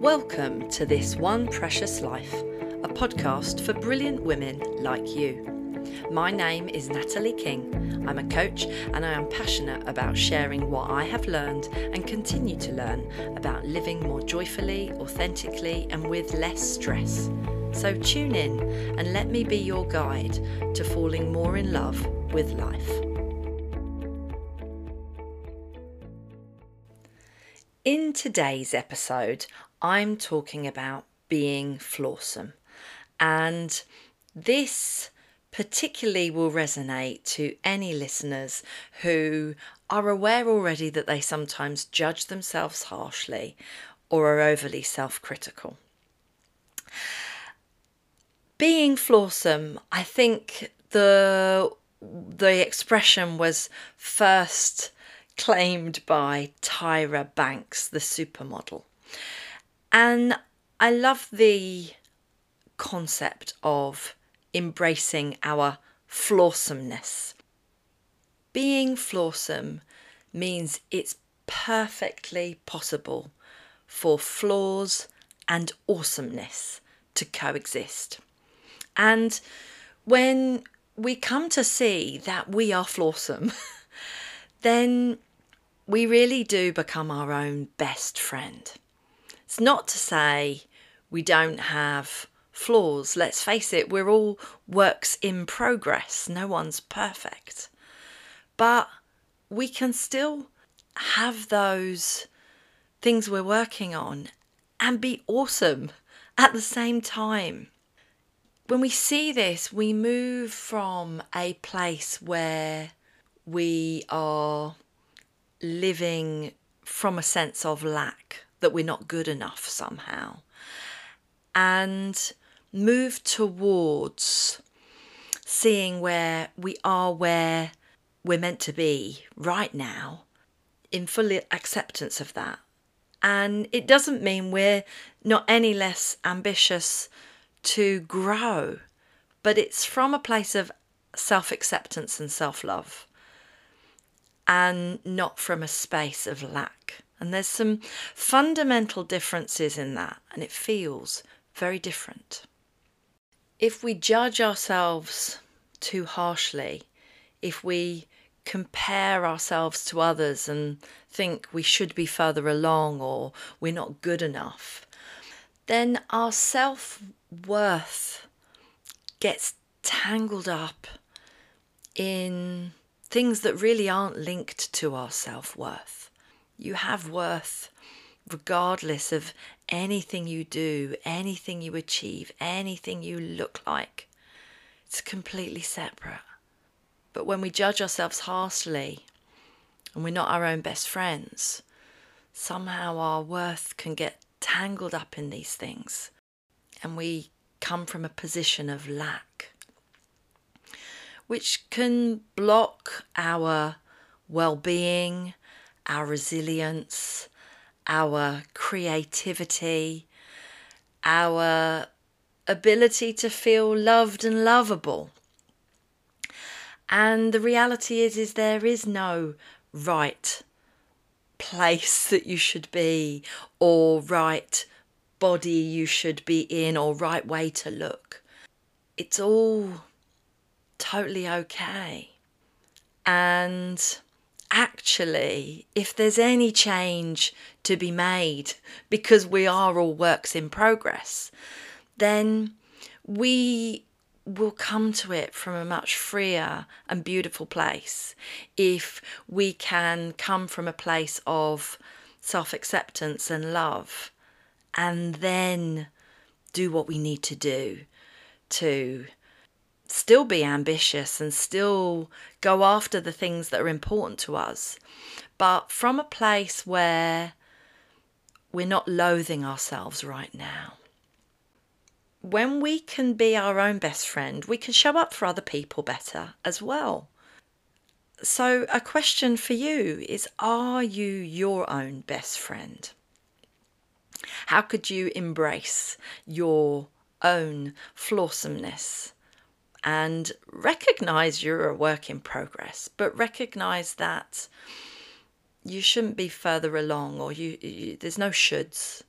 Welcome to This One Precious Life, a podcast for brilliant women like you. My name is Natalie King. I'm a coach and I am passionate about sharing what I have learned and continue to learn about living more joyfully, authentically, and with less stress. So tune in and let me be your guide to falling more in love with life. In today's episode, I'm talking about being flawsome. And this particularly will resonate to any listeners who are aware already that they sometimes judge themselves harshly or are overly self critical. Being flawsome, I think the the expression was first claimed by Tyra Banks, the supermodel. And I love the concept of embracing our flawsomeness. Being flawsome means it's perfectly possible for flaws and awesomeness to coexist. And when we come to see that we are flawsome, then we really do become our own best friend. It's not to say we don't have flaws. Let's face it, we're all works in progress. No one's perfect. But we can still have those things we're working on and be awesome at the same time. When we see this, we move from a place where we are living from a sense of lack, that we're not good enough somehow, and move towards seeing where we are where we're meant to be right now in full acceptance of that. And it doesn't mean we're not any less ambitious to grow, but it's from a place of self acceptance and self love and not from a space of lack. And there's some fundamental differences in that, and it feels very different. If we judge ourselves too harshly, if we compare ourselves to others and think we should be further along or we're not good enough, then our self worth gets tangled up in things that really aren't linked to our self worth. You have worth regardless of anything you do, anything you achieve, anything you look like. It's completely separate. But when we judge ourselves harshly and we're not our own best friends, somehow our worth can get tangled up in these things and we come from a position of lack which can block our well being, our resilience, our creativity, our ability to feel loved and lovable. And the reality is is there is no right place that you should be or right body you should be in or right way to look. It's all totally okay. And actually, if there's any change to be made, because we are all works in progress, then we will come to it from a much freer and beautiful place if we can come from a place of self acceptance and love and then do what we need to do to still be ambitious and still go after the things that are important to us, but from a place where we're not loathing ourselves right now. When we can be our own best friend, we can show up for other people better as well. So, a question for you is Are you your own best friend? How could you embrace your own flawsomeness? And recognize you're a work in progress, but recognize that you shouldn't be further along or you, you there's no shoulds.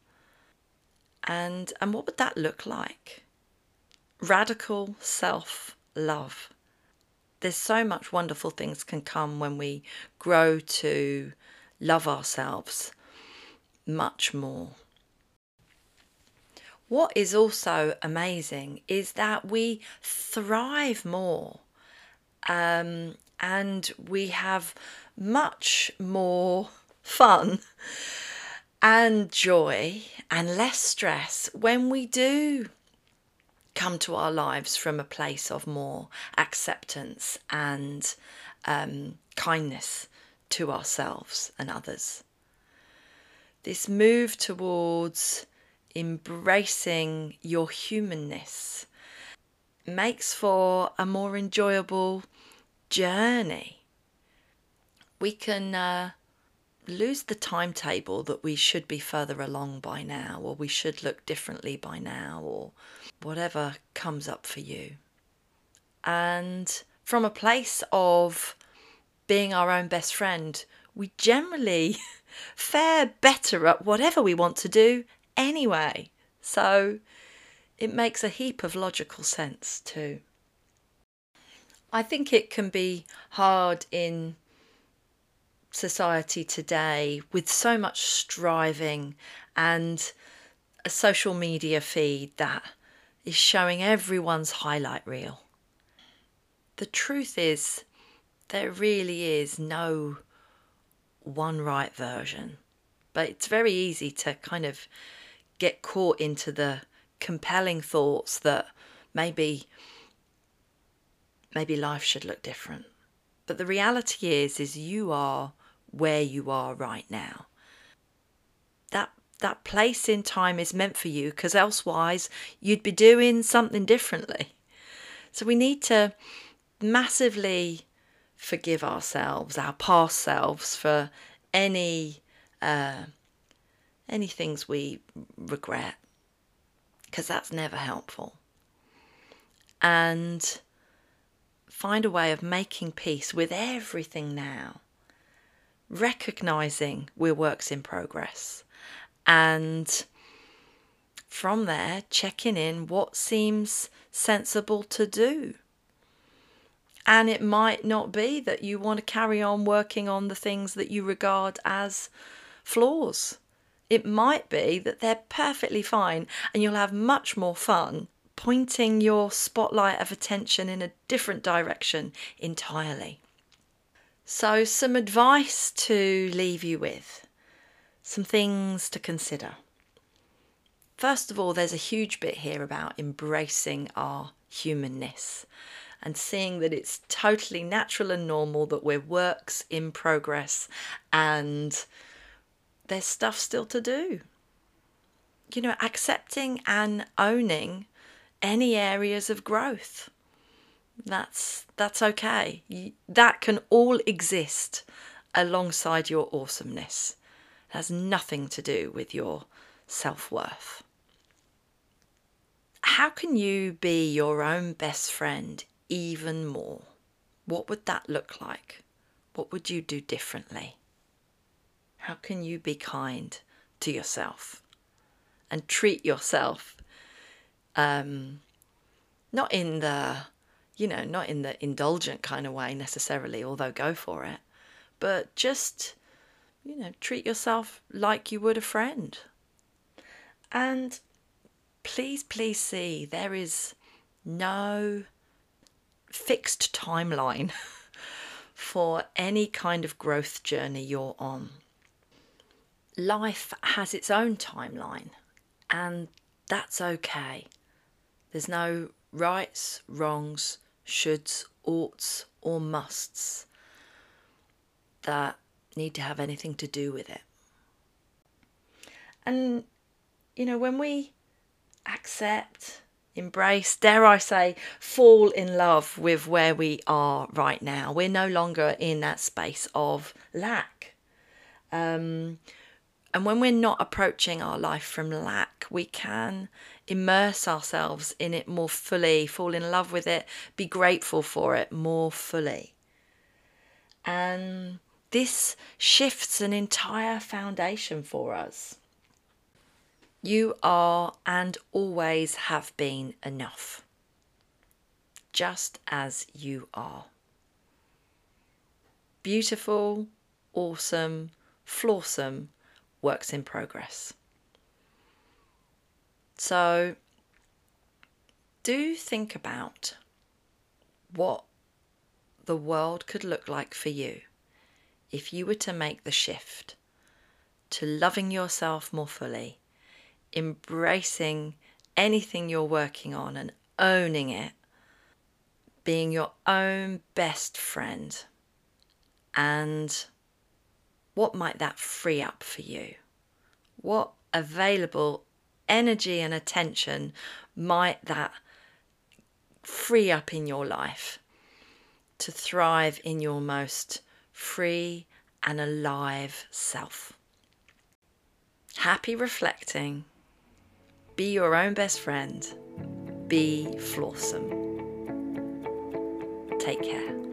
And, and what would that look like? Radical self love. There's so much wonderful things can come when we grow to love ourselves much more. What is also amazing is that we thrive more um, and we have much more fun and joy and less stress when we do come to our lives from a place of more acceptance and um, kindness to ourselves and others. This move towards embracing your humanness makes for a more enjoyable journey. We can uh, lose the timetable that we should be further along by now, or we should look differently by now, or whatever comes up for you. And from a place of being our own best friend, we generally fare better at whatever we want to do anyway. So it makes a heap of logical sense too. I think it can be hard in society today with so much striving and a social media feed that is showing everyone's highlight reel. The truth is, there really is no one right version, but it's very easy to kind of get caught into the compelling thoughts that maybe maybe life should look different. But the reality is is you are where you are right now. That that place in time is meant for you because elsewise you'd be doing something differently. So we need to massively forgive ourselves, our past selves, for any uh, any things we regret, because that's never helpful. And find a way of making peace with everything now, recognizing we're works in progress, and from there, checking in what seems sensible to do. And it might not be that you want to carry on working on the things that you regard as flaws. It might be that they're perfectly fine and you'll have much more fun pointing your spotlight of attention in a different direction entirely. So, some advice to leave you with, some things to consider. First of all, there's a huge bit here about embracing our humanness and seeing that it's totally natural and normal that we're works in progress and there's stuff still to do. You know, accepting and owning any areas of growth. That's that's okay. That can all exist alongside your awesomeness. It has nothing to do with your self-worth. How can you be your own best friend even more? What would that look like? What would you do differently? How can you be kind to yourself and treat yourself um, not in the, you know, not in the indulgent kind of way necessarily, although go for it, but just, you know, treat yourself like you would a friend. And please, please see there is no fixed timeline for any kind of growth journey you're on life has its own timeline, and that's okay. There's no rights, wrongs, shoulds, oughts, or musts that need to have anything to do with it. And, you know, when we accept, embrace, dare I say, fall in love with where we are right now, we're no longer in that space of lack. Um, and when we're not approaching our life from lack, we can immerse ourselves in it more fully, fall in love with it, be grateful for it more fully. And this shifts an entire foundation for us. You are and always have been enough, just as you are. Beautiful, awesome, flawsome works in progress. So, do think about what the world could look like for you if you were to make the shift to loving yourself more fully, embracing anything you're working on and owning it, being your own best friend, and what might that free up for you? What available energy and attention might that free up in your life to thrive in your most free and alive self? Happy reflecting. Be your own best friend. Be flawsome. Take care.